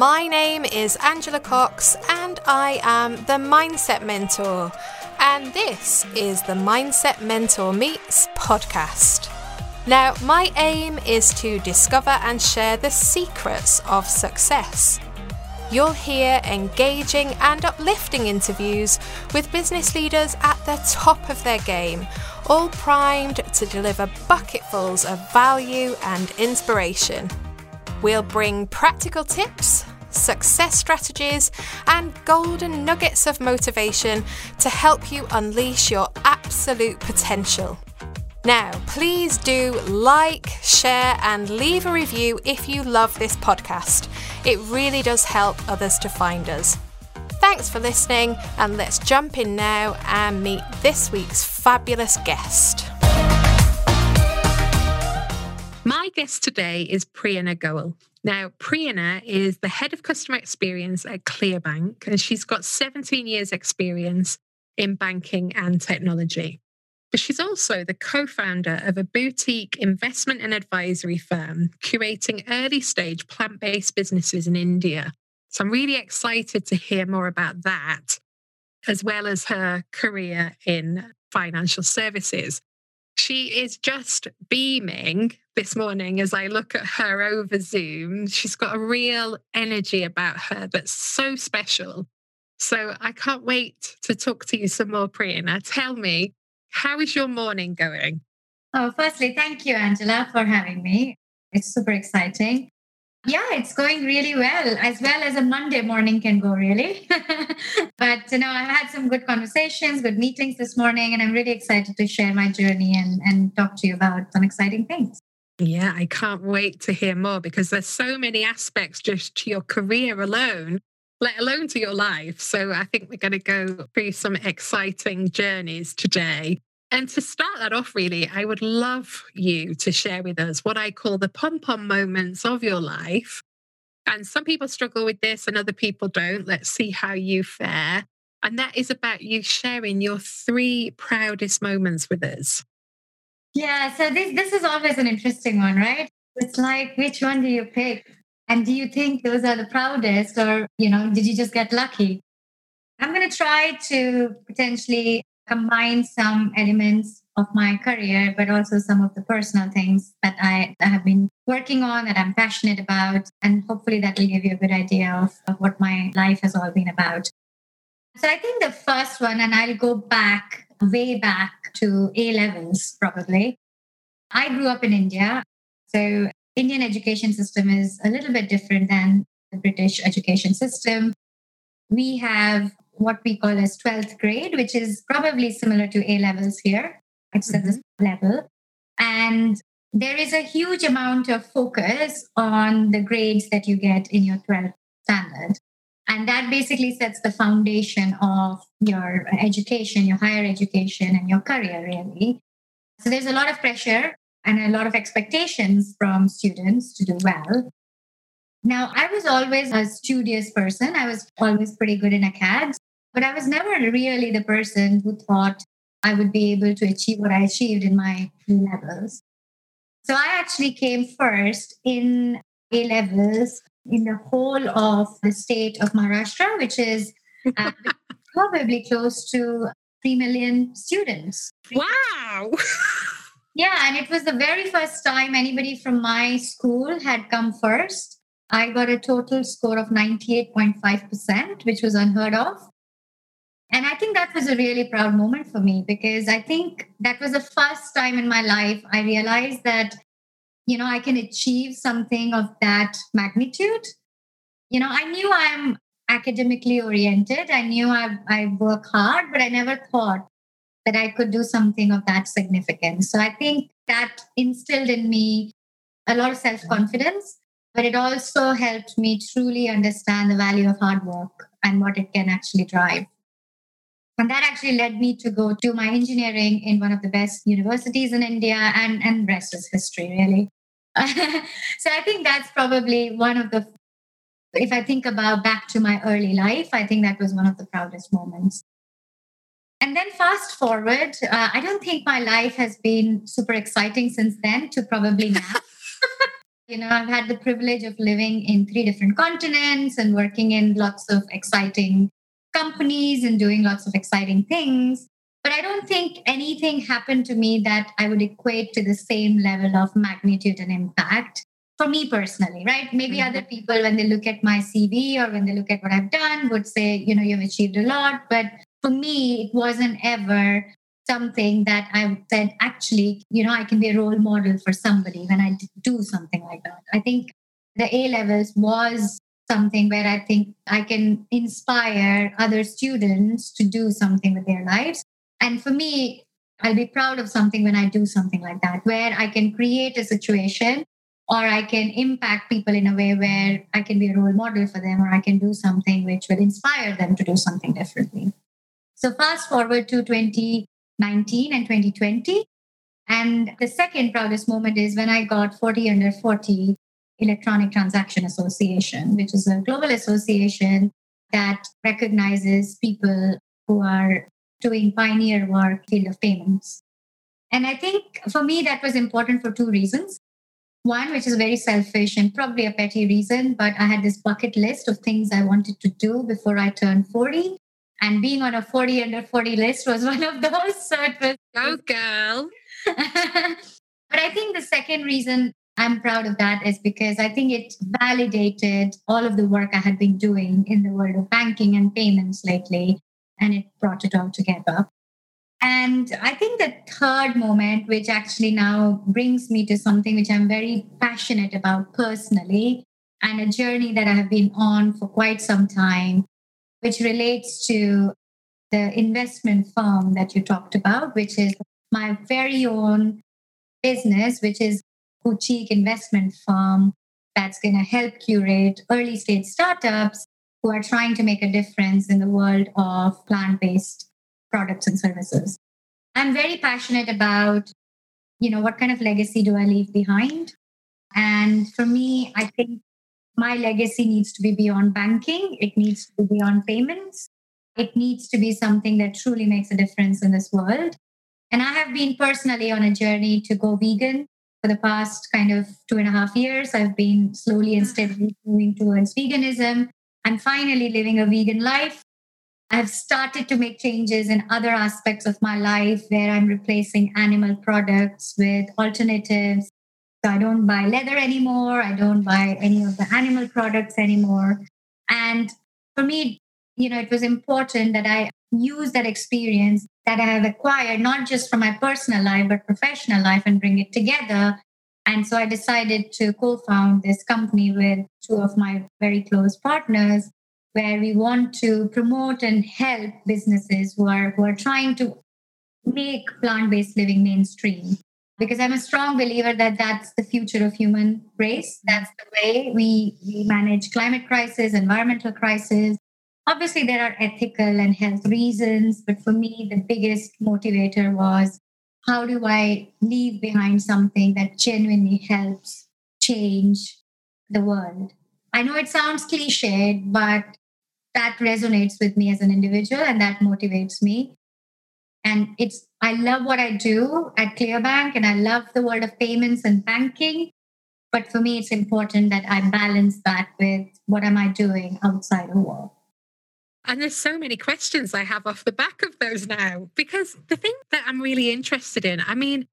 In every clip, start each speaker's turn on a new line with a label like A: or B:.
A: My name is Angela Cox, and I am the Mindset Mentor. And this is the Mindset Mentor Meets podcast. Now, my aim is to discover and share the secrets of success. You'll hear engaging and uplifting interviews with business leaders at the top of their game, all primed to deliver bucketfuls of value and inspiration. We'll bring practical tips, success strategies, and golden nuggets of motivation to help you unleash your absolute potential. Now, please do like, share, and leave a review if you love this podcast. It really does help others to find us. Thanks for listening, and let's jump in now and meet this week's fabulous guest.
B: My guest today is Prerna Goel. Now, Prerna is the head of customer experience at ClearBank, and she's got 17 years' experience in banking and technology. But she's also the co founder of a boutique investment and advisory firm curating early stage plant based businesses in India. So I'm really excited to hear more about that, as well as her career in financial services. She is just beaming this morning as I look at her over Zoom. She's got a real energy about her that's so special. So I can't wait to talk to you some more, Prerna. Tell me, how is your morning going?
C: Oh, firstly, thank you, Angela, for having me. It's super exciting. Yeah, it's going really well, as well as a Monday morning can go, really. but you know, I had some good conversations, good meetings this morning, and I'm really excited to share my journey and, and talk to you about some exciting things.
B: Yeah, I can't wait to hear more because there's so many aspects just to your career alone, let alone to your life. So I think we're going to go through some exciting journeys today. And to start that off, really, I would love you to share with us what I call the pom pom moments of your life. And some people struggle with this and other people don't. Let's see how you fare. And that is about you sharing your three proudest moments with us.
C: Yeah, so this this is always an interesting one, right? It's like which one do you pick? And do you think those are the proudest or, you know, did you just get lucky? I'm going to try to potentially combine some elements of my career, but also some of the personal things that I, I have been working on that I'm passionate about. And hopefully that will give you a good idea of, of what my life has all been about. So I think the first one, and I'll go back way back to A levels probably. I grew up in India. So Indian education system is a little bit different than the British education system. We have what we call as 12th grade, which is probably similar to A levels here. It's mm-hmm. at this level. And there is a huge amount of focus on the grades that you get in your 12th standard. And that basically sets the foundation of your education, your higher education, and your career, really. So there's a lot of pressure and a lot of expectations from students to do well. Now, I was always a studious person. I was always pretty good in acads. But I was never really the person who thought I would be able to achieve what I achieved in my levels. So I actually came first in A levels in the whole of the state of Maharashtra, which is uh, probably close to 3 million students.
B: Wow.
C: yeah, and it was the very first time anybody from my school had come first. I got a total score of 98.5%, which was unheard of. And I think that was a really proud moment for me because I think that was the first time in my life I realized that, you know, I can achieve something of that magnitude. You know, I knew I'm academically oriented. I knew I, I work hard, but I never thought that I could do something of that significance. So I think that instilled in me a lot of self confidence, but it also helped me truly understand the value of hard work and what it can actually drive. And that actually led me to go to my engineering in one of the best universities in India, and, and rest is history, really. so I think that's probably one of the, if I think about back to my early life, I think that was one of the proudest moments. And then fast forward, uh, I don't think my life has been super exciting since then to probably now. You know, I've had the privilege of living in three different continents and working in lots of exciting companies and doing lots of exciting things. But I don't think anything happened to me that I would equate to the same level of magnitude and impact for me personally, right? Maybe mm-hmm. other people, when they look at my CV or when they look at what I've done, would say, you know, you've achieved a lot. But for me, it wasn't ever something that I said, actually, you know, I can be a role model for somebody when I do something like that. I think the A levels was something where I think I can inspire other students to do something with their lives. And for me, I'll be proud of something when I do something like that, where I can create a situation or I can impact people in a way where I can be a role model for them or I can do something which will inspire them to do something differently. So, fast forward to 2019 and 2020. And the second proudest moment is when I got 40 under 40 Electronic Transaction Association, which is a global association that recognizes people who are doing pioneer work field of payments. And I think for me, that was important for two reasons. One, which is very selfish and probably a petty reason, but I had this bucket list of things I wanted to do before I turned 40. And being on a 40 under 40 list was one of those. So it was.
B: Go, girl.
C: but I think the second reason I'm proud of that is because I think it validated all of the work I had been doing in the world of banking and payments lately, and it brought it all together. And I think the third moment, which actually now brings me to something which I'm very passionate about personally, and a journey that I have been on for quite some time, which relates to the investment firm that you talked about, which is my very own business, which is boutique investment firm that's going to help curate early stage startups who are trying to make a difference in the world of plant based products and services. I'm very passionate about, you know, what kind of legacy do I leave behind? And for me, I think my legacy needs to be beyond banking, it needs to be beyond payments. It needs to be something that truly makes a difference in this world. And I have been personally on a journey to go vegan for the past kind of two and a half years. I've been slowly and mm. steadily moving towards veganism. I'm finally living a vegan life. I've started to make changes in other aspects of my life where I'm replacing animal products with alternatives. So I don't buy leather anymore. I don't buy any of the animal products anymore. And for me, you know, it was important that I use that experience that I have acquired, not just from my personal life, but professional life, and bring it together. And so I decided to co found this company with two of my very close partners where we want to promote and help businesses who are who are trying to make plant-based living mainstream because i'm a strong believer that that's the future of human race that's the way we, we manage climate crisis environmental crisis obviously there are ethical and health reasons but for me the biggest motivator was how do i leave behind something that genuinely helps change the world i know it sounds cliched but that resonates with me as an individual and that motivates me. And it's, I love what I do at Clearbank and I love the world of payments and banking. But for me, it's important that I balance that with what am I doing outside of work.
B: And there's so many questions I have off the back of those now, because the thing that I'm really interested in, I mean,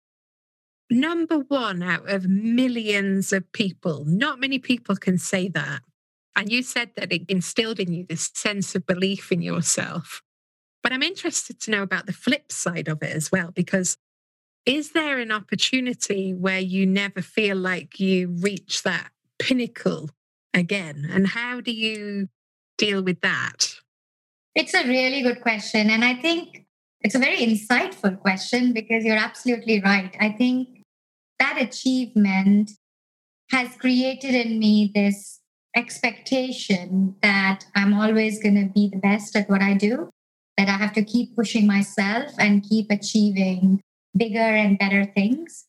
B: number one out of millions of people, not many people can say that. And you said that it instilled in you this sense of belief in yourself. But I'm interested to know about the flip side of it as well, because is there an opportunity where you never feel like you reach that pinnacle again? And how do you deal with that?
C: It's a really good question. And I think it's a very insightful question because you're absolutely right. I think that achievement has created in me this expectation that I'm always going to be the best at what I do, that I have to keep pushing myself and keep achieving bigger and better things.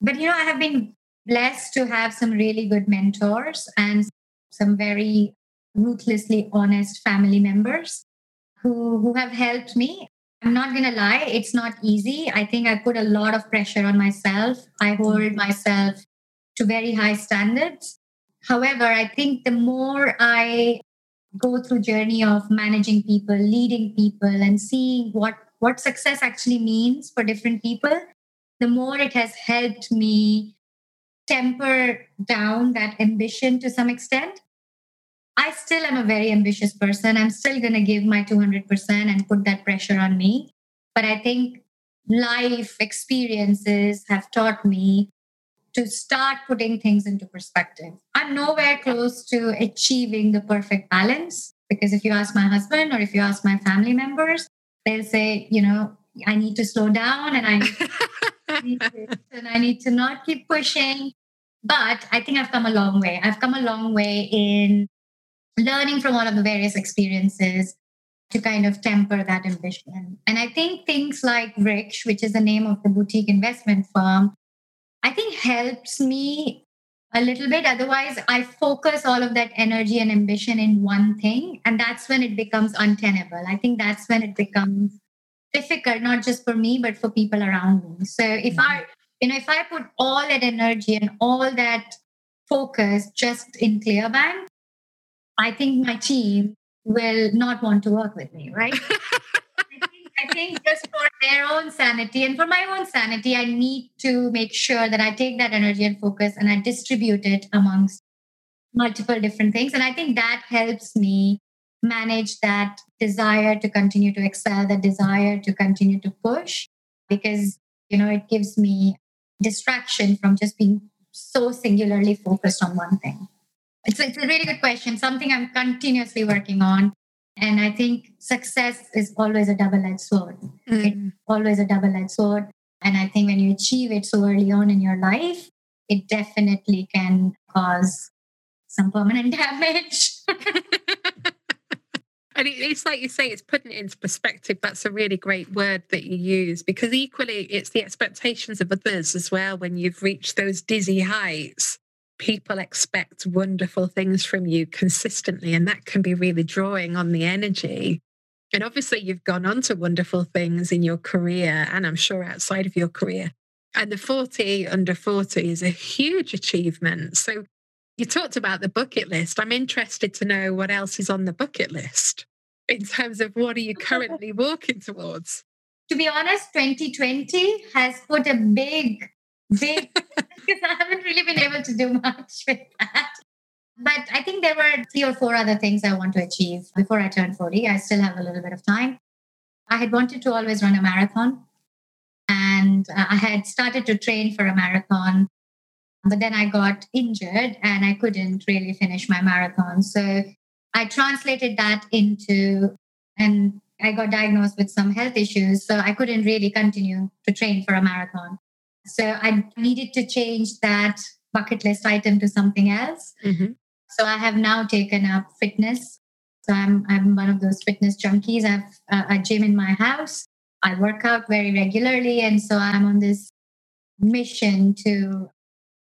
C: But, you know, I have been blessed to have some really good mentors and some very ruthlessly honest family members who, who have helped me. I'm not going to lie, it's not easy. I think I put a lot of pressure on myself. I hold mm-hmm. myself to very high standards. However, I think the more I go through journey of managing people, leading people, and seeing what what success actually means for different people, the more it has helped me temper down that ambition to some extent. I still am a very ambitious person. I'm still going to give my 200% and put that pressure on me. But I think life experiences have taught me to start putting things into perspective. I'm nowhere close to achieving the perfect balance because if you ask my husband or if you ask my family members, they'll say, you know, I need to slow down and I need to, and I need to not keep pushing. But I think I've come a long way. I've come a long way in learning from all of the various experiences to kind of temper that ambition. And I think things like Vriksh, which is the name of the boutique investment firm, I think helps me a little bit. Otherwise, I focus all of that energy and ambition in one thing. And that's when it becomes untenable. I think that's when it becomes difficult, not just for me, but for people around me. So if I, mm-hmm. you know, if I put all that energy and all that focus just in ClearBank, I think my team will not want to work with me, right? I think just for their own sanity and for my own sanity, I need to make sure that I take that energy and focus and I distribute it amongst multiple different things. And I think that helps me manage that desire to continue to excel, the desire to continue to push, because, you know, it gives me distraction from just being so singularly focused on one thing. It's, it's a really good question, something I'm continuously working on. And I think success is always a double edged sword. Mm. It's always a double edged sword. And I think when you achieve it so early on in your life, it definitely can cause some permanent damage.
B: and it's like you say, it's putting it into perspective. That's a really great word that you use because equally it's the expectations of others as well when you've reached those dizzy heights people expect wonderful things from you consistently, and that can be really drawing on the energy. And obviously, you've gone on to wonderful things in your career, and I'm sure outside of your career. And the 40 under 40 is a huge achievement. So, you talked about the bucket list. I'm interested to know what else is on the bucket list in terms of what are you currently working towards?
C: To be honest, 2020 has put a big because I haven't really been able to do much with that. But I think there were three or four other things I want to achieve before I turn 40. I still have a little bit of time. I had wanted to always run a marathon. And uh, I had started to train for a marathon, but then I got injured and I couldn't really finish my marathon. So I translated that into, and I got diagnosed with some health issues. So I couldn't really continue to train for a marathon. So I needed to change that bucket list item to something else. Mm-hmm. So I have now taken up fitness. So I'm I'm one of those fitness junkies. I have a, a gym in my house. I work out very regularly, and so I'm on this mission to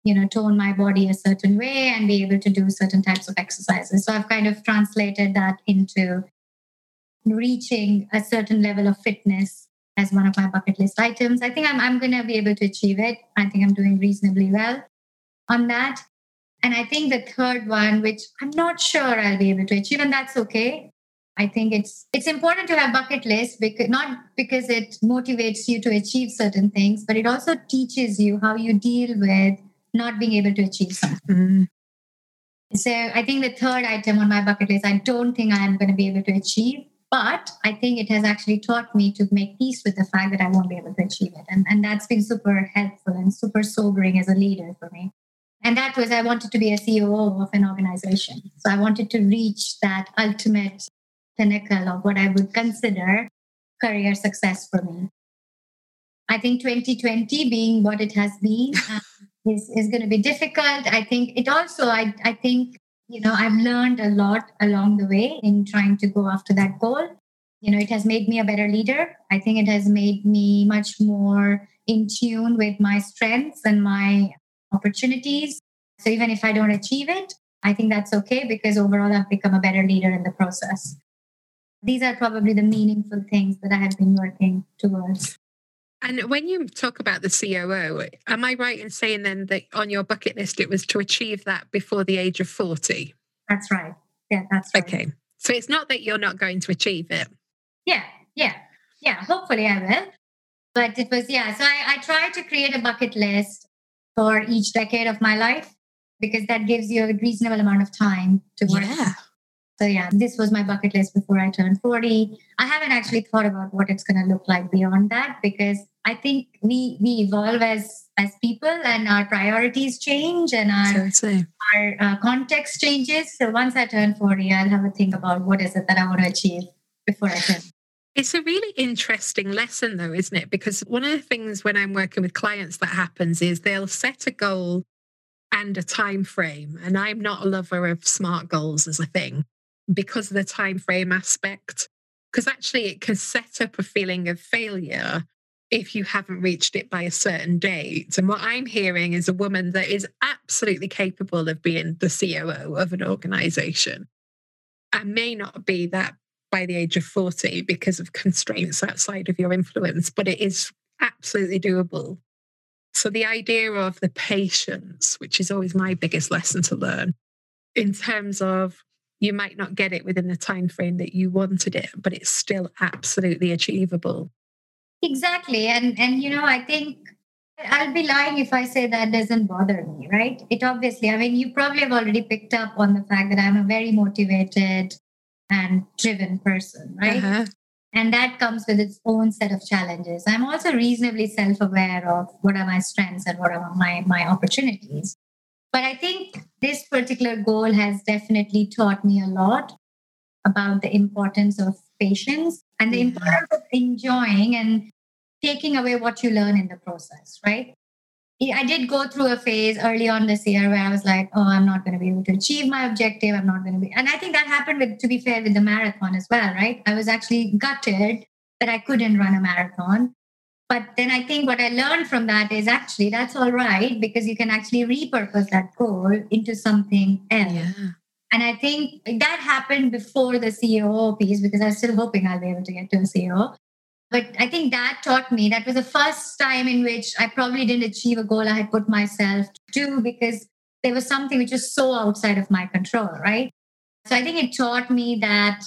C: you know tone my body a certain way and be able to do certain types of exercises so i've kind of translated that into reaching a certain level of fitness as one of my bucket list items. I think I'm, I'm going to be able to achieve it. I think I'm doing reasonably well on that. And I think the third one, which I'm not sure I'll be able to achieve, and that's okay. I think it's it's important to have bucket list because not because it motivates you to achieve certain things, but it also teaches you how you deal with not being able to achieve something. Mm. So I think the third item on my bucket list, I don't think I'm going to be able to achieve. But I think it has actually taught me to make peace with the fact that I won't be able to achieve it. And, and that's been super helpful and super sobering as a leader for me. And that was, I wanted to be a CEO of an organization. So I wanted to reach that ultimate pinnacle of what I would consider career success for me. I think 2020 being what it has been um, is, is going to be difficult. I think it also, I, I think you know i've learned a lot along the way in trying to go after that goal. You know it has made me a better leader. I think it has made me much more in tune with my strengths and my opportunities. So even if i don't achieve it i think that's okay because overall i've become a better leader in the process. These are probably the meaningful things that i have been working towards
B: And when you talk about the COO, am I right in saying then that on your bucket list it was to achieve that before the age of 40?
C: That's right. Yeah, that's right.
B: Okay. So it's not that you're not going to achieve it.
C: Yeah, yeah, yeah. Hopefully I will. But it was, yeah. So I, I tried to create a bucket list for each decade of my life because that gives you a reasonable amount of time to work.
B: Yeah.
C: So yeah, this was my bucket list before I turned 40. I haven't actually thought about what it's going to look like beyond that because I think we we evolve as as people and our priorities change and our our uh, context changes. So once I turn 40, I'll have a think about what is it that I want to achieve before I turn.
B: It's a really interesting lesson, though, isn't it? Because one of the things when I'm working with clients that happens is they'll set a goal and a time frame. And I'm not a lover of smart goals as a thing because of the time frame aspect. Because actually, it can set up a feeling of failure if you haven't reached it by a certain date. And what I'm hearing is a woman that is absolutely capable of being the COO of an organization and may not be that by the age of 40 because of constraints outside of your influence, but it is absolutely doable. So the idea of the patience, which is always my biggest lesson to learn, in terms of you might not get it within the time frame that you wanted it, but it's still absolutely achievable.
C: Exactly. And and you know, I think I'll be lying if I say that doesn't bother me, right? It obviously, I mean, you probably have already picked up on the fact that I'm a very motivated and driven person, right?
B: Uh-huh.
C: And that comes with its own set of challenges. I'm also reasonably self-aware of what are my strengths and what are my my opportunities. But I think this particular goal has definitely taught me a lot about the importance of patience and the
B: Yeah.
C: importance of enjoying and taking away what you learn in the process, right? I did go through a phase early on this year where I was like, oh, I'm not going to be able to achieve my objective. I'm not going to be. And I think that happened with, to be fair, with the marathon as well, right? I was actually gutted that I couldn't run a marathon. But then I think what I learned from that is actually that's all right because you can actually repurpose that goal into something else.
B: Yeah.
C: And I think that happened before the CEO piece because I was still hoping I'll be able to get to a CEO. But I think that taught me that was the first time in which I probably didn't achieve a goal I had put myself to because there was something which was so outside of my control, right? So I think it taught me that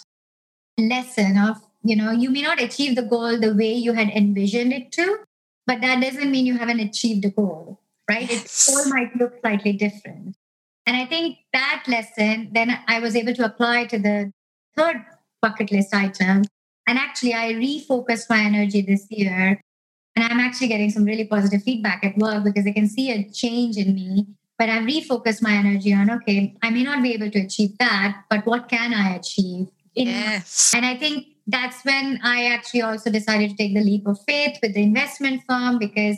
C: lesson of, you know, you may not achieve the goal the way you had envisioned it to, but that doesn't mean you haven't achieved a goal, right?
B: Yes.
C: It all might look slightly different. And I think that lesson, then I was able to apply to the third bucket list item. And actually, I refocused my energy this year. And I'm actually getting some really positive feedback at work because they can see a change in me. But I've refocused my energy on okay, I may not be able to achieve that, but what can I achieve? In
B: Yes.
C: and I think that's when I actually also decided to take the leap of faith with the investment firm because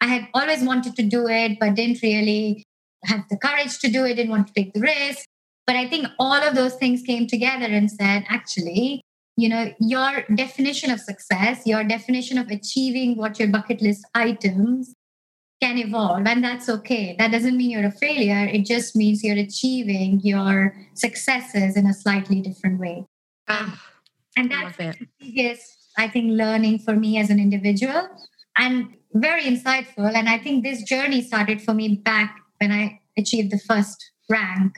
C: I had always wanted to do it, but didn't really have the courage to do it, didn't want to take the risk. But I think all of those things came together and said, actually, you know, your definition of success, your definition of achieving what your bucket list items can evolve, and that's okay. That doesn't mean you're a failure. It just means you're achieving your successes in a slightly different way.
B: Ah,
C: And that's the biggest, I think, learning for me as an individual and very insightful. And I think this journey started for me back when I achieved the first rank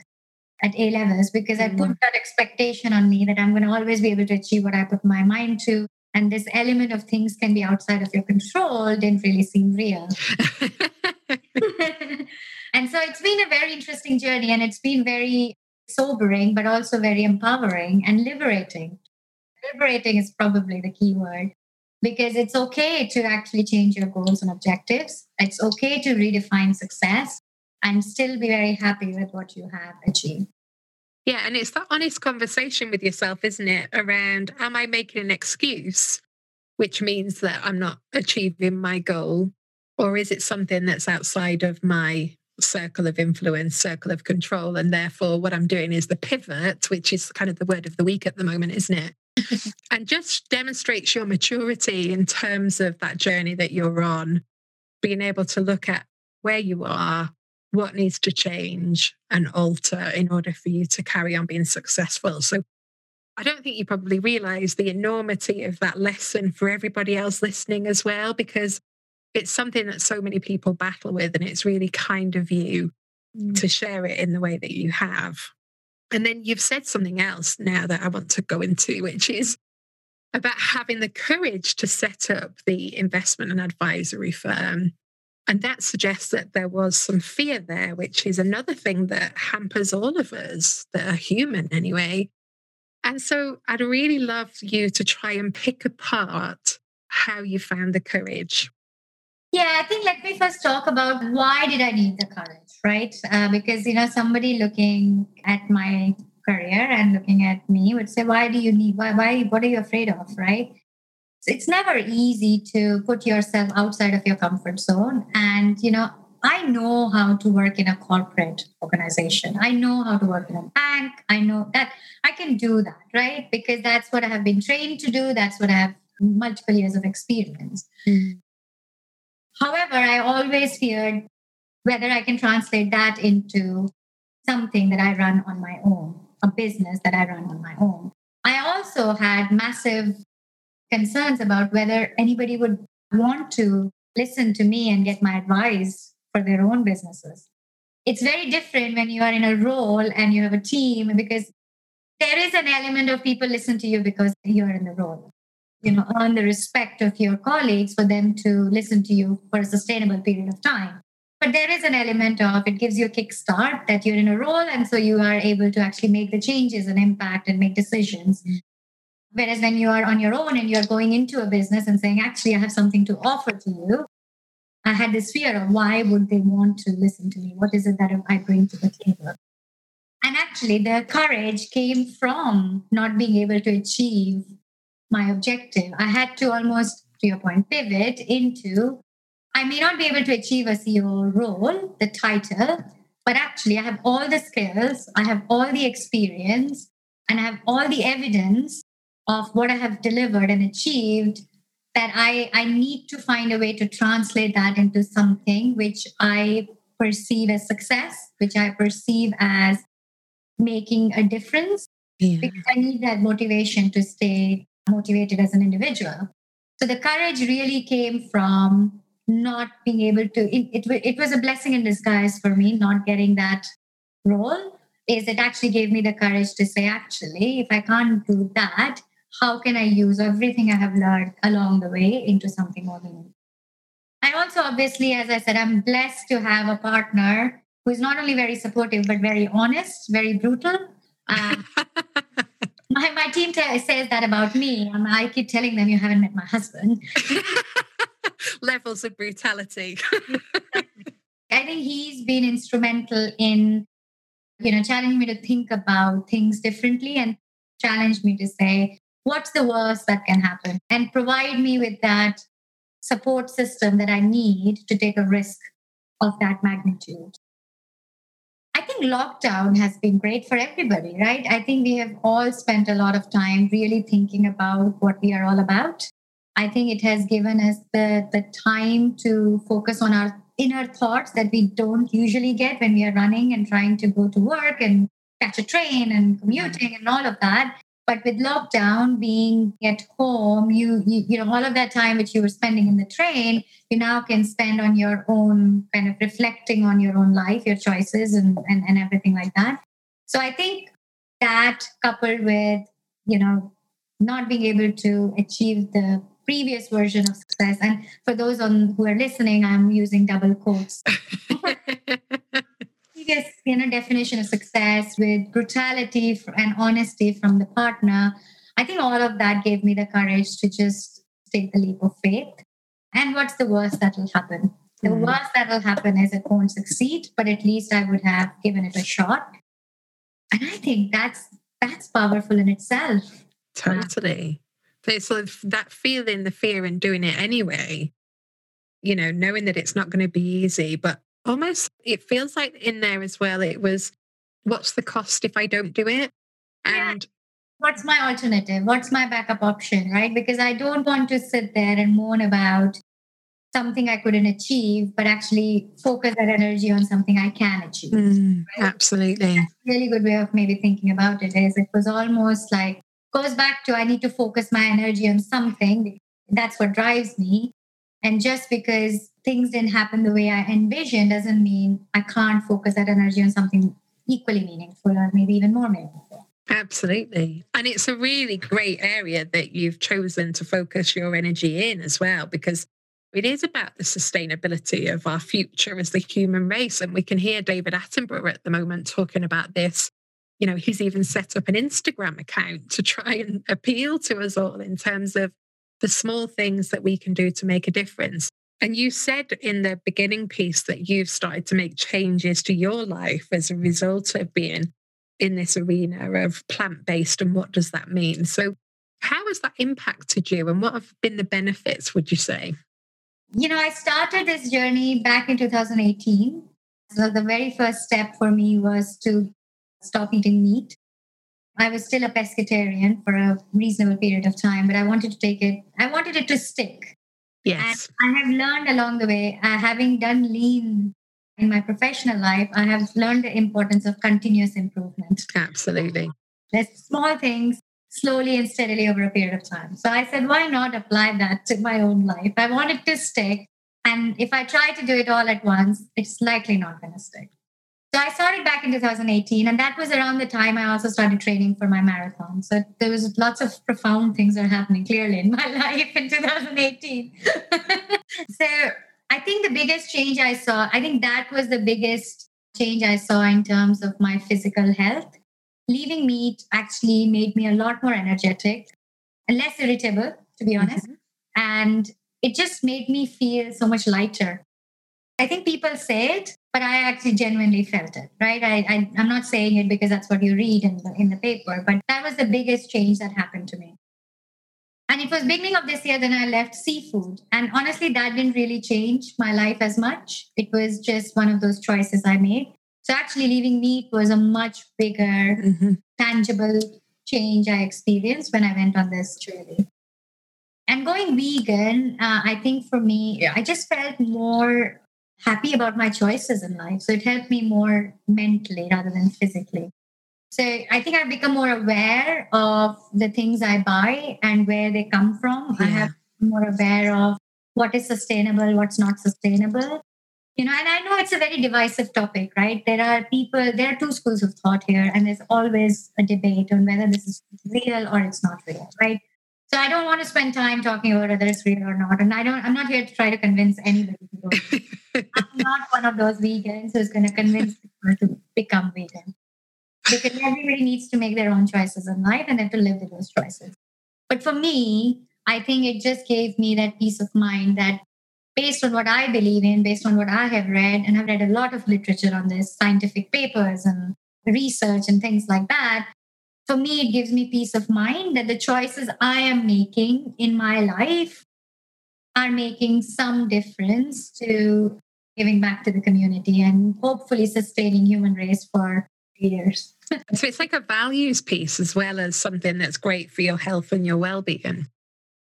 C: at A levels because I put
B: Mm.
C: that expectation on me that I'm going to always be able to achieve what I put my mind to. And this element of things can be outside of your control didn't really seem real. and so it's been a very interesting journey and it's been very sobering, but also very empowering and liberating. Liberating is probably the key word because it's okay to actually change your goals and objectives. It's okay to redefine success and still be very happy with what you have achieved.
B: Yeah, and it's that honest conversation with yourself, isn't it? Around, am I making an excuse, which means that I'm not achieving my goal? Or is it something that's outside of my circle of influence, circle of control? And therefore, what I'm doing is the pivot, which is kind of the word of the week at the moment, isn't it? and just demonstrates your maturity in terms of that journey that you're on, being able to look at where you are, what needs to change and alter in order for you to carry on being successful. So I don't think you probably realize the enormity of that lesson for everybody else listening as well, because it's something that so many people battle with. And it's really kind of you mm. to share it in the way that you have. And then you've said something else now that I want to go into, which is about having the courage to set up the investment and advisory firm. And that suggests that there was some fear there, which is another thing that hampers all of us that are human anyway. And so I'd really love you to try and pick apart how you found the courage.
C: Yeah, I think let me first talk about why did I need the courage, right? Uh, because you know somebody looking at my career and looking at me would say, "Why do you need? Why? Why? What are you afraid of?" Right? It's never easy to put yourself outside of your comfort zone, and you know I know how to work in a corporate organization. I know how to work in a bank. I know that I can do that, right? Because that's what I have been trained to do. That's what I have multiple years of experience. Mm. However, I always feared whether I can translate that into something that I run on my own, a business that I run on my own. I also had massive concerns about whether anybody would want to listen to me and get my advice for their own businesses. It's very different when you are in a role and you have a team because there is an element of people listen to you because you're in the role you know earn the respect of your colleagues for them to listen to you for a sustainable period of time but there is an element of it gives you a kickstart that you're in a role and so you are able to actually make the changes and impact and make decisions whereas when you are on your own and you're going into a business and saying actually i have something to offer to you i had this fear of why would they want to listen to me what is it that i bring to the table and actually the courage came from not being able to achieve my objective. I had to almost, to your point, pivot into I may not be able to achieve a CEO role, the title, but actually I have all the skills, I have all the experience, and I have all the evidence of what I have delivered and achieved that I, I need to find a way to translate that into something which I perceive as success, which I perceive as making a difference. Yeah. Because I need that motivation to stay motivated as an individual. So the courage really came from not being able to, it, it, it was a blessing in disguise for me, not getting that role. Is it actually gave me the courage to say, actually, if I can't do that, how can I use everything I have learned along the way into something more meaningful? I also, obviously, as I said, I'm blessed to have a partner who is not only very supportive, but very honest, very brutal. Um, my, my team t- says that about me. And I keep telling them you haven't met my husband.
B: Levels of brutality.
C: I think he's been instrumental in, you know, challenging me to think about things differently and challenge me to say, what's the worst that can happen? And provide me with that support system that I need to take a risk of that magnitude I think lockdown has been great for everybody, right? I think we have all spent a lot of time really thinking about what we are all about. I think it has given us the, the time to focus on our inner thoughts that we don't usually get when we are running and trying to go to work and catch a train and commuting and all of that. But with lockdown being at home, you, you you know all of that time which you were spending in the train, you now can spend on your own kind of reflecting on your own life, your choices, and and, and everything like that. So I think that coupled with you know not being able to achieve the previous version of success and for those on who are listening i'm using double quotes previous you know, definition of success with brutality and honesty from the partner, I think all of that gave me the courage to just take the leap of faith. And what's the worst that will happen? The mm. worst that will happen is it won't succeed, but at least I would have given it a shot. And I think that's that's powerful in itself.
B: Totally. So sort of that feeling the fear and doing it anyway, you know, knowing that it's not going to be easy, but almost it feels like in there as well it was what's the cost if i don't do it and yeah.
C: what's my alternative what's my backup option right because i don't want to sit there and moan about something i couldn't achieve but actually focus that energy on something i can achieve
B: mm, right? absolutely
C: really good way of maybe thinking about it is it was almost like goes back to I need to focus my energy on something. That's what drives me. And just because things didn't happen the way I envisioned doesn't mean I can't focus that energy on something equally meaningful or maybe even more meaningful.
B: Absolutely. And it's a really great area that you've chosen to focus your energy in as well, because it is about the sustainability of our future as the human race. And we can hear David Attenborough at the moment talking about this. You know, he's even set up an Instagram account to try and appeal to us all in terms of the small things that we can do to make a difference. And you said in the beginning piece that you've started to make changes to your life as a result of being in this arena of plant based. And what does that mean? So, how has that impacted you and what have been the benefits, would you say?
C: You know, I started this journey back in 2018. So, the very first step for me was to stop eating meat. I was still a pescatarian for a reasonable period of time, but I wanted to take it, I wanted it to stick.
B: Yes.
C: And I have learned along the way, uh, having done lean in my professional life, I have learned the importance of continuous improvement.
B: Absolutely.
C: There's small things slowly and steadily over a period of time. So I said, why not apply that to my own life? I want it to stick. And if I try to do it all at once, it's likely not going to stick. So I started back in 2018, and that was around the time I also started training for my marathon. So there was lots of profound things that are happening clearly in my life in 2018. so I think the biggest change I saw, I think that was the biggest change I saw in terms of my physical health. Leaving meat actually made me a lot more energetic and less irritable, to be honest. Mm-hmm. And it just made me feel so much lighter. I think people say it, but I actually genuinely felt it, right? I, I, am not saying it because that's what you read in the, in the paper, but that was the biggest change that happened to me. And it was beginning of this year, then I left seafood. And honestly, that didn't really change my life as much. It was just one of those choices I made. So actually leaving meat was a much bigger, mm-hmm. tangible change I experienced when I went on this journey. And going vegan, uh, I think for me, I just felt more happy about my choices in life. So it helped me more mentally rather than physically. So I think I've become more aware of the things I buy and where they come from. Yeah. I have more aware of what is sustainable, what's not sustainable. You know, and I know it's a very divisive topic, right? There are people, there are two schools of thought here, and there's always a debate on whether this is real or it's not real, right? So I don't want to spend time talking about whether it's real or not. And I don't, I'm not here to try to convince anybody to go. I'm not one of those vegans who's going to convince people to become vegan because everybody needs to make their own choices in life and have to live with those choices. But for me, I think it just gave me that peace of mind that based on what I believe in, based on what I have read, and I've read a lot of literature on this, scientific papers and research and things like that. For me, it gives me peace of mind that the choices I am making in my life are making some difference to giving back to the community and hopefully sustaining human race for years.
B: so it's like a values piece as well as something that's great for your health and your well-being.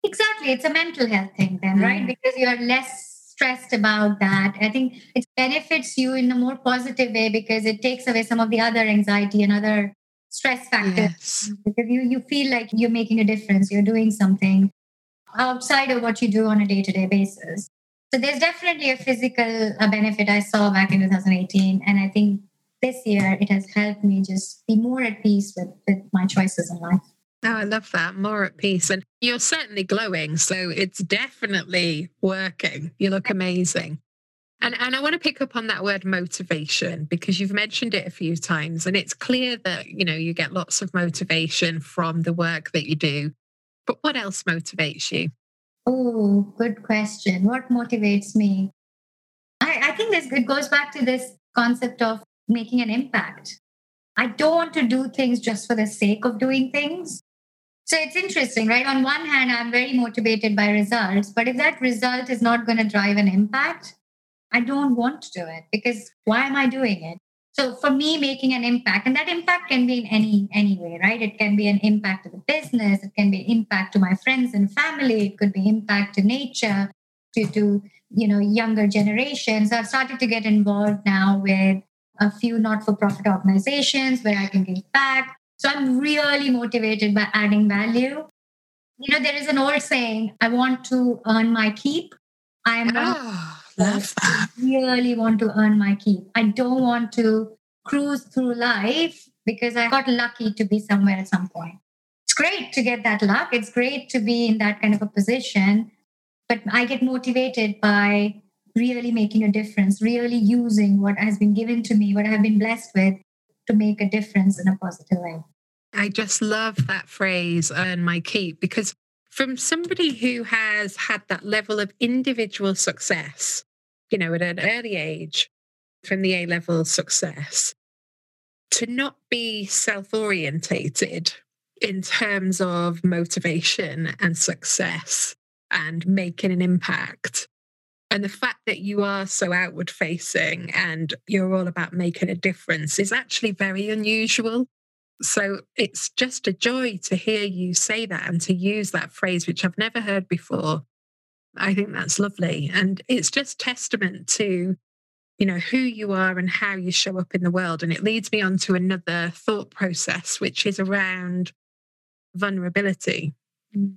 C: Exactly. It's a mental health thing then, mm. right? Because you are less stressed about that. I think it benefits you in a more positive way because it takes away some of the other anxiety and other stress factors. Yes. Because you, you feel like you're making a difference, you're doing something outside of what you do on a day-to-day basis. So there's definitely a physical a benefit I saw back in 2018. And I think this year it has helped me just be more at peace with, with my choices in life.
B: Oh, I love that. More at peace. And you're certainly glowing. So it's definitely working. You look amazing. And, and I want to pick up on that word motivation because you've mentioned it a few times. And it's clear that, you know, you get lots of motivation from the work that you do. But what else motivates you?
C: Oh, good question. What motivates me? I, I think this it goes back to this concept of making an impact. I don't want to do things just for the sake of doing things. So it's interesting, right? On one hand, I'm very motivated by results, but if that result is not going to drive an impact, I don't want to do it because why am I doing it? So for me, making an impact, and that impact can be in any any way, right? It can be an impact to the business, it can be impact to my friends and family, it could be impact to nature, to to you know younger generations. I've started to get involved now with a few not for profit organizations where I can give back. So I'm really motivated by adding value. You know, there is an old saying, I want to earn my keep. I'm not
B: Oh, love that.
C: really want to earn my keep. I don't want to cruise through life because I got lucky to be somewhere at some point. It's great to get that luck. It's great to be in that kind of a position. But I get motivated by really making a difference, really using what has been given to me, what I've been blessed with to make a difference in a positive way.
B: I just love that phrase, earn my keep, because from somebody who has had that level of individual success, you know, at an early age, from the A level success, to not be self orientated in terms of motivation and success and making an impact. And the fact that you are so outward facing and you're all about making a difference is actually very unusual. So it's just a joy to hear you say that and to use that phrase, which I've never heard before. I think that's lovely. And it's just testament to, you know, who you are and how you show up in the world. And it leads me on to another thought process, which is around vulnerability. Mm.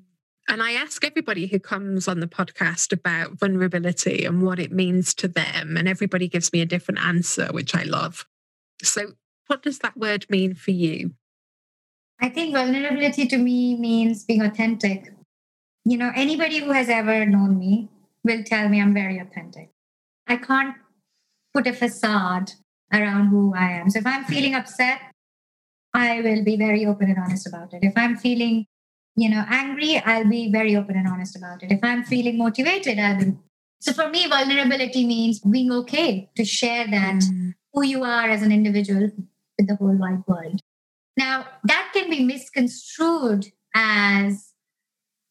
B: And I ask everybody who comes on the podcast about vulnerability and what it means to them. And everybody gives me a different answer, which I love. So, what does that word mean for you?
C: I think vulnerability to me means being authentic. You know, anybody who has ever known me will tell me I'm very authentic. I can't put a facade around who I am. So if I'm feeling upset, I will be very open and honest about it. If I'm feeling, you know, angry, I'll be very open and honest about it. If I'm feeling motivated, I'll be. So for me, vulnerability means being okay to share that mm. who you are as an individual with the whole wide world. Now, that can be misconstrued as,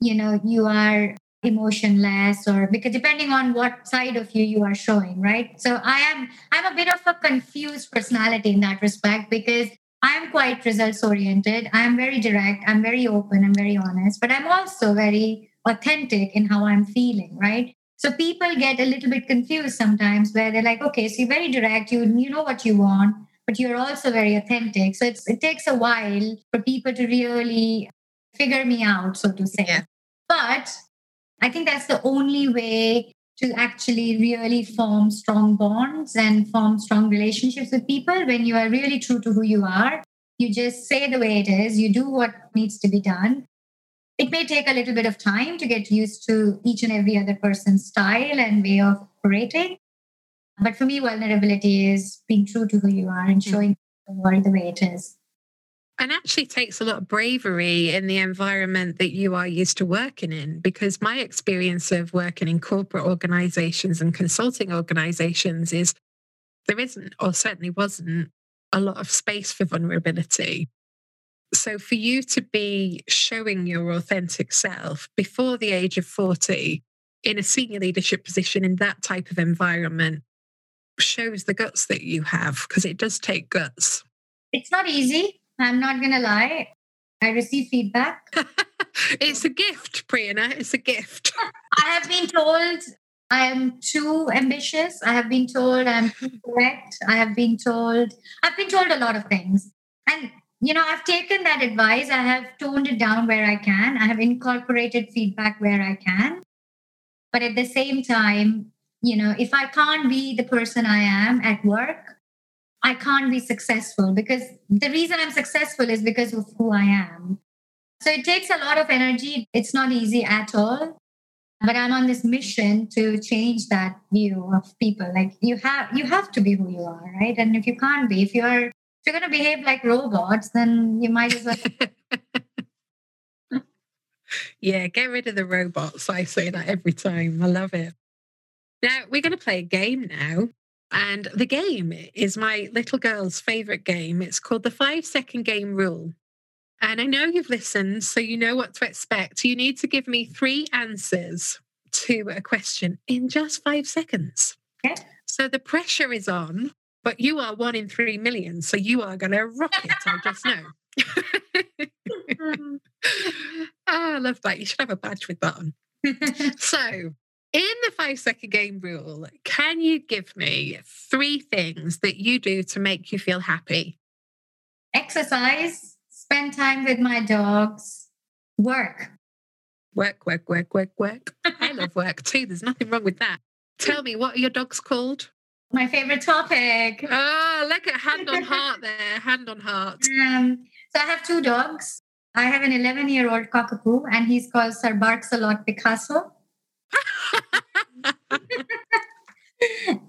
C: you know, you are emotionless or because depending on what side of you you are showing, right? So I am I'm a bit of a confused personality in that respect because I'm quite results oriented. I'm very direct, I'm very open, I'm very honest, but I'm also very authentic in how I'm feeling, right? So people get a little bit confused sometimes where they're like, okay, so you're very direct, you you know what you want, but you're also very authentic. So it's, it takes a while for people to really figure me out, so to say.
B: Yeah.
C: But I think that's the only way to actually really form strong bonds and form strong relationships with people when you are really true to who you are. You just say the way it is, you do what needs to be done. It may take a little bit of time to get used to each and every other person's style and way of operating. But for me, vulnerability is being true to who you are and hmm. showing the world the way it is.
B: And actually takes a lot of bravery in the environment that you are used to working in. Because my experience of working in corporate organizations and consulting organizations is there isn't, or certainly wasn't, a lot of space for vulnerability. So for you to be showing your authentic self before the age of 40 in a senior leadership position in that type of environment shows the guts that you have because it does take guts.
C: It's not easy. I'm not going to lie. I receive feedback.
B: it's a gift, Prerna. It's a gift.
C: I have been told I am too ambitious. I have been told I'm too correct. I have been told, I've been told a lot of things. And, you know, I've taken that advice. I have toned it down where I can. I have incorporated feedback where I can. But at the same time, you know, if I can't be the person I am at work, I can't be successful because the reason I'm successful is because of who I am. So it takes a lot of energy. It's not easy at all. But I'm on this mission to change that view of people. Like you have you have to be who you are, right? And if you can't be, if you're if you're gonna behave like robots, then you might as well
B: yeah, get rid of the robots. I say that every time. I love it. Now, we're going to play a game now. And the game is my little girl's favorite game. It's called the five second game rule. And I know you've listened, so you know what to expect. You need to give me three answers to a question in just five seconds.
C: Okay.
B: So the pressure is on, but you are one in three million. So you are going to rock it. I just know. oh, I love that. You should have a badge with that on. So, in the five second game rule, can you give me three things that you do to make you feel happy?
C: exercise, spend time with my dogs, work.
B: Work, work, work, work, work. I love work too. There's nothing wrong with that. Tell me, what are your dogs called?
C: My favorite topic.
B: Oh, look at hand on heart there. Hand on heart.
C: Um, so I have two dogs. I have an 11 year old cockapoo, and he's called Sir Barks a Lot Picasso.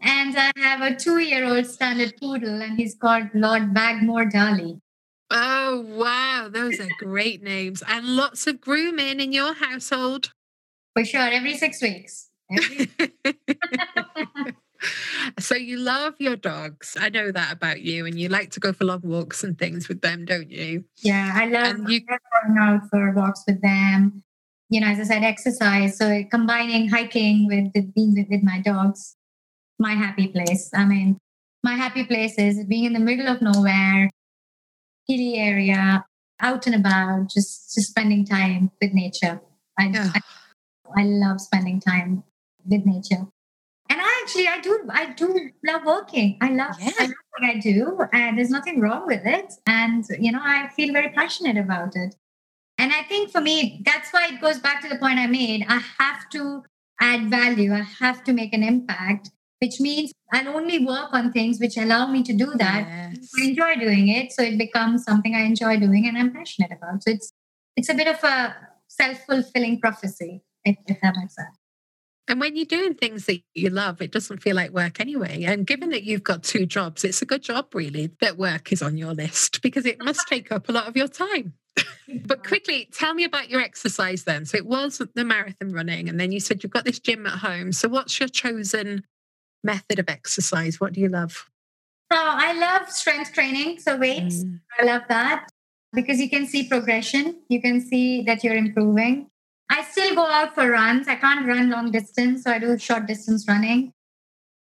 C: And I have a two year old standard poodle, and he's called Lord Bagmore Darley.
B: Oh, wow. Those are great names. And lots of grooming in your household.
C: For sure, every six weeks. Every-
B: so you love your dogs. I know that about you. And you like to go for long walks and things with them, don't you?
C: yeah, I love
B: And you-
C: going out for walks with them. You know, as I said, exercise. So combining hiking with, with being with, with my dogs, my happy place. I mean, my happy place is being in the middle of nowhere, hilly area, out and about, just just spending time with nature. I,
B: Yeah.
C: I I love spending time with nature. And I actually I do I do love working. I love
B: Yeah.
C: I love what I do and there's nothing wrong with it. And you know, I feel very passionate about it. And I think for me, that's why it goes back to the point I made. I have to add value. I have to make an impact, which means I'll only work on things which allow me to do that.
B: Yes.
C: I enjoy doing it, so it becomes something I enjoy doing and I'm passionate about. So it's it's a bit of a self-fulfilling prophecy, if, if that makes sense.
B: And when you're doing things that you love, it doesn't feel like work anyway. And given that you've got two jobs, it's a good job, really, that work is on your list because it must take up a lot of your time. But quickly, tell me about your exercise then. So it was the marathon running, and then you said you've got this gym at home. So what's your chosen method of exercise? What do you love?
C: So I love strength training, so weights.
B: Mm.
C: I love that because you can see progression. You can see that you're improving. I still go out for runs. I can't run long distance, so I do short distance running.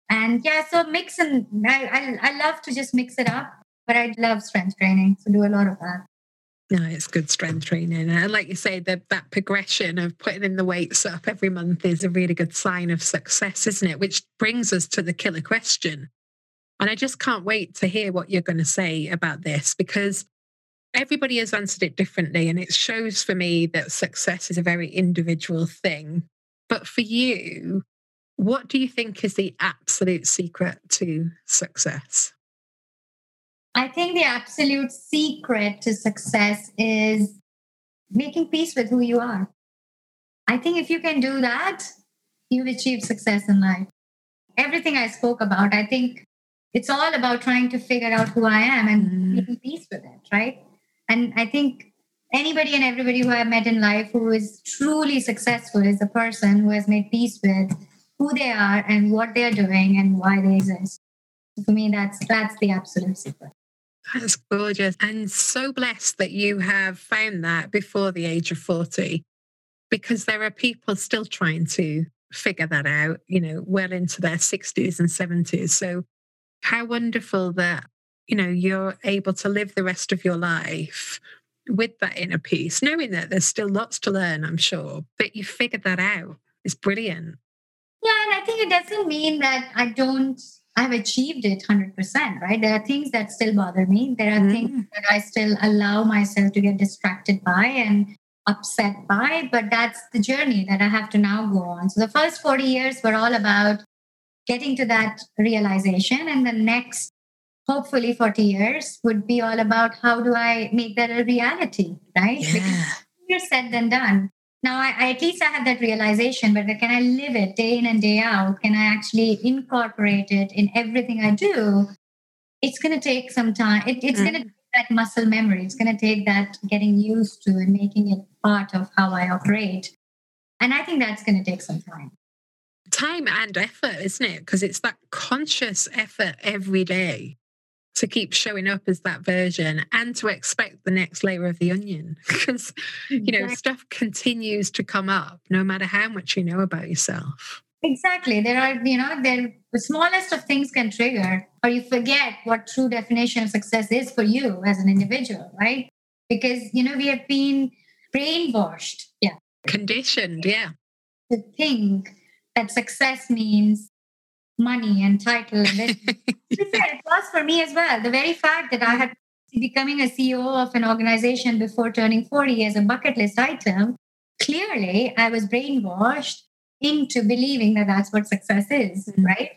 C: And yeah, so mix and I, I, I love to just mix it up, but I love strength training, so do a lot of that.
B: No, it's good strength training. And like you say, that that progression of putting in the weights up every month is a really good sign of success, isn't it? Which brings us to the killer question. And I just can't wait to hear what you're going to say about this because everybody has answered it differently. And it shows for me that success is a very individual thing. But for you, what do you think is the absolute secret to success?
C: I think the absolute secret to success is making peace with who you are. I think if you can do that, you've achieved success in life. Everything I spoke about, I think it's all about trying to figure out who I am and
B: Mm.
C: making peace with it, right? And I think anybody and everybody who I've met in life who is truly successful is a person who has made peace with who they are and what they're doing and why they exist. For me, that's that's the absolute secret.
B: That's gorgeous. And so blessed that you have found that before the age of 40, because there are people still trying to figure that out, you know, well into their 60s and 70s. So, how wonderful that, you know, you're able to live the rest of your life with that inner peace, knowing that there's still lots to learn, I'm sure, but you figured that out. It's brilliant.
C: Yeah, and I think it doesn't mean that I don't, I've achieved it 100%, right? There are things that still bother me. There are mm-hmm. things that I still allow myself to get distracted by and upset by, but that's the journey that I have to now go on. So the first 40 years were all about getting to that realization, and the next, hopefully, 40 years would be all about how do I make that a reality, right? Because easier said than done. Now, I, I, at least I have that realization, but can I live it day in and day out? Can I actually incorporate it in everything I do? It's going to take some time. It, it's going to mm. take that muscle memory. It's going to take that getting used to and making it part of how I operate. And I think that's going to take some time.
B: Time and effort, isn't it? Because it's that conscious effort every day to keep showing up as that version and to expect the next layer of the onion because you know
C: Exactly.
B: stuff continues to come up no matter how much you know about yourself
C: Exactly. There are, you know, there the smallest of things can trigger, or you forget what true definition of success is for you as an individual, right? Because you know we have been brainwashed, yeah,
B: conditioned yeah
C: to think that success means money and title. And this. it was for me as well. The very fact that I had becoming a CEO of an organization before turning 40 as a bucket list item, clearly I was brainwashed into believing that that's what success is, mm-hmm. right?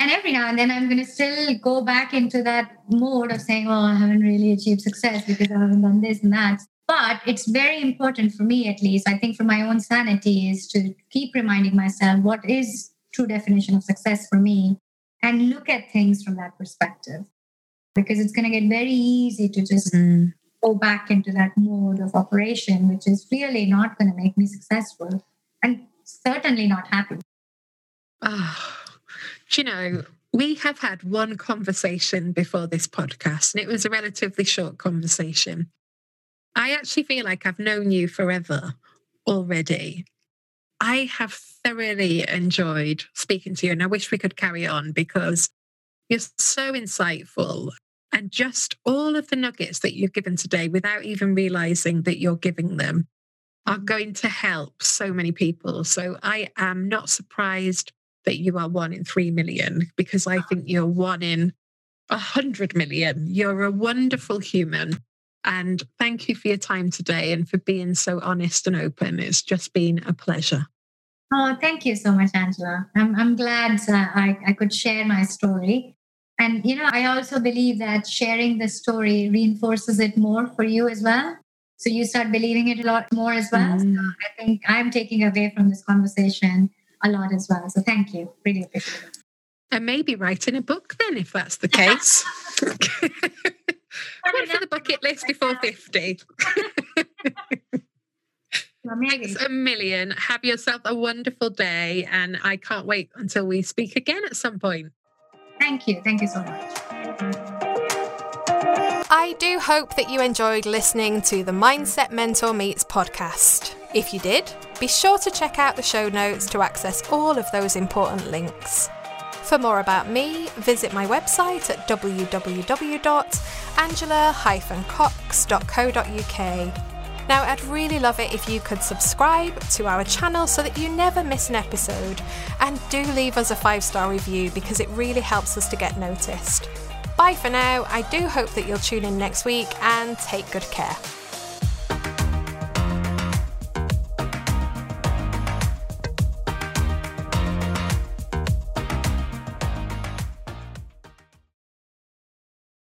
C: And every now and then I'm going to still go back into that mode of saying, oh, I haven't really achieved success because I haven't done this and that. But it's very important for me, at least, I think for my own sanity, is to keep reminding myself what is true definition of success for me and look at things from that perspective. Because it's going to get very easy to just mm. go back into that mode of operation, which is really not going to make me successful and certainly not happy.
B: Oh, do you know, we have had one conversation before this podcast, and it was a relatively short conversation. I actually feel like I've known you forever already. I have thoroughly enjoyed speaking to you, and I wish we could carry on because you're so insightful. And just all of the nuggets that you've given today without even realizing that you're giving them are mm-hmm. going to help so many people. So I am not surprised that you are one in three million because I think you're one in a hundred million. You're a wonderful human. And thank you for your time today and for being so honest and open. It's just been a pleasure.
C: Oh, thank you so much, Angela. I'm, I'm glad uh, I, I could share my story. And, you know, I also believe that sharing the story reinforces it more for you as well. So you start believing it a lot more as well. Mm. So I think I'm taking away from this conversation a lot as well. So thank you. Really appreciate it.
B: And maybe writing a book then, if that's the case. One for the bucket list before 50. Thanks a million. Have yourself a wonderful day. And I can't wait until we speak again at some point.
C: Thank you. Thank you so much.
A: I do hope that you enjoyed listening to the Mindset Mentor Meets podcast. If you did, be sure to check out the show notes to access all of those important links. For more about me, visit my website at www.angela-cox.co.uk. Now, I'd really love it if you could subscribe to our channel so that you never miss an episode, and do leave us a five star review because it really helps us to get noticed. Bye for now. I do hope that you'll tune in next week and take good care.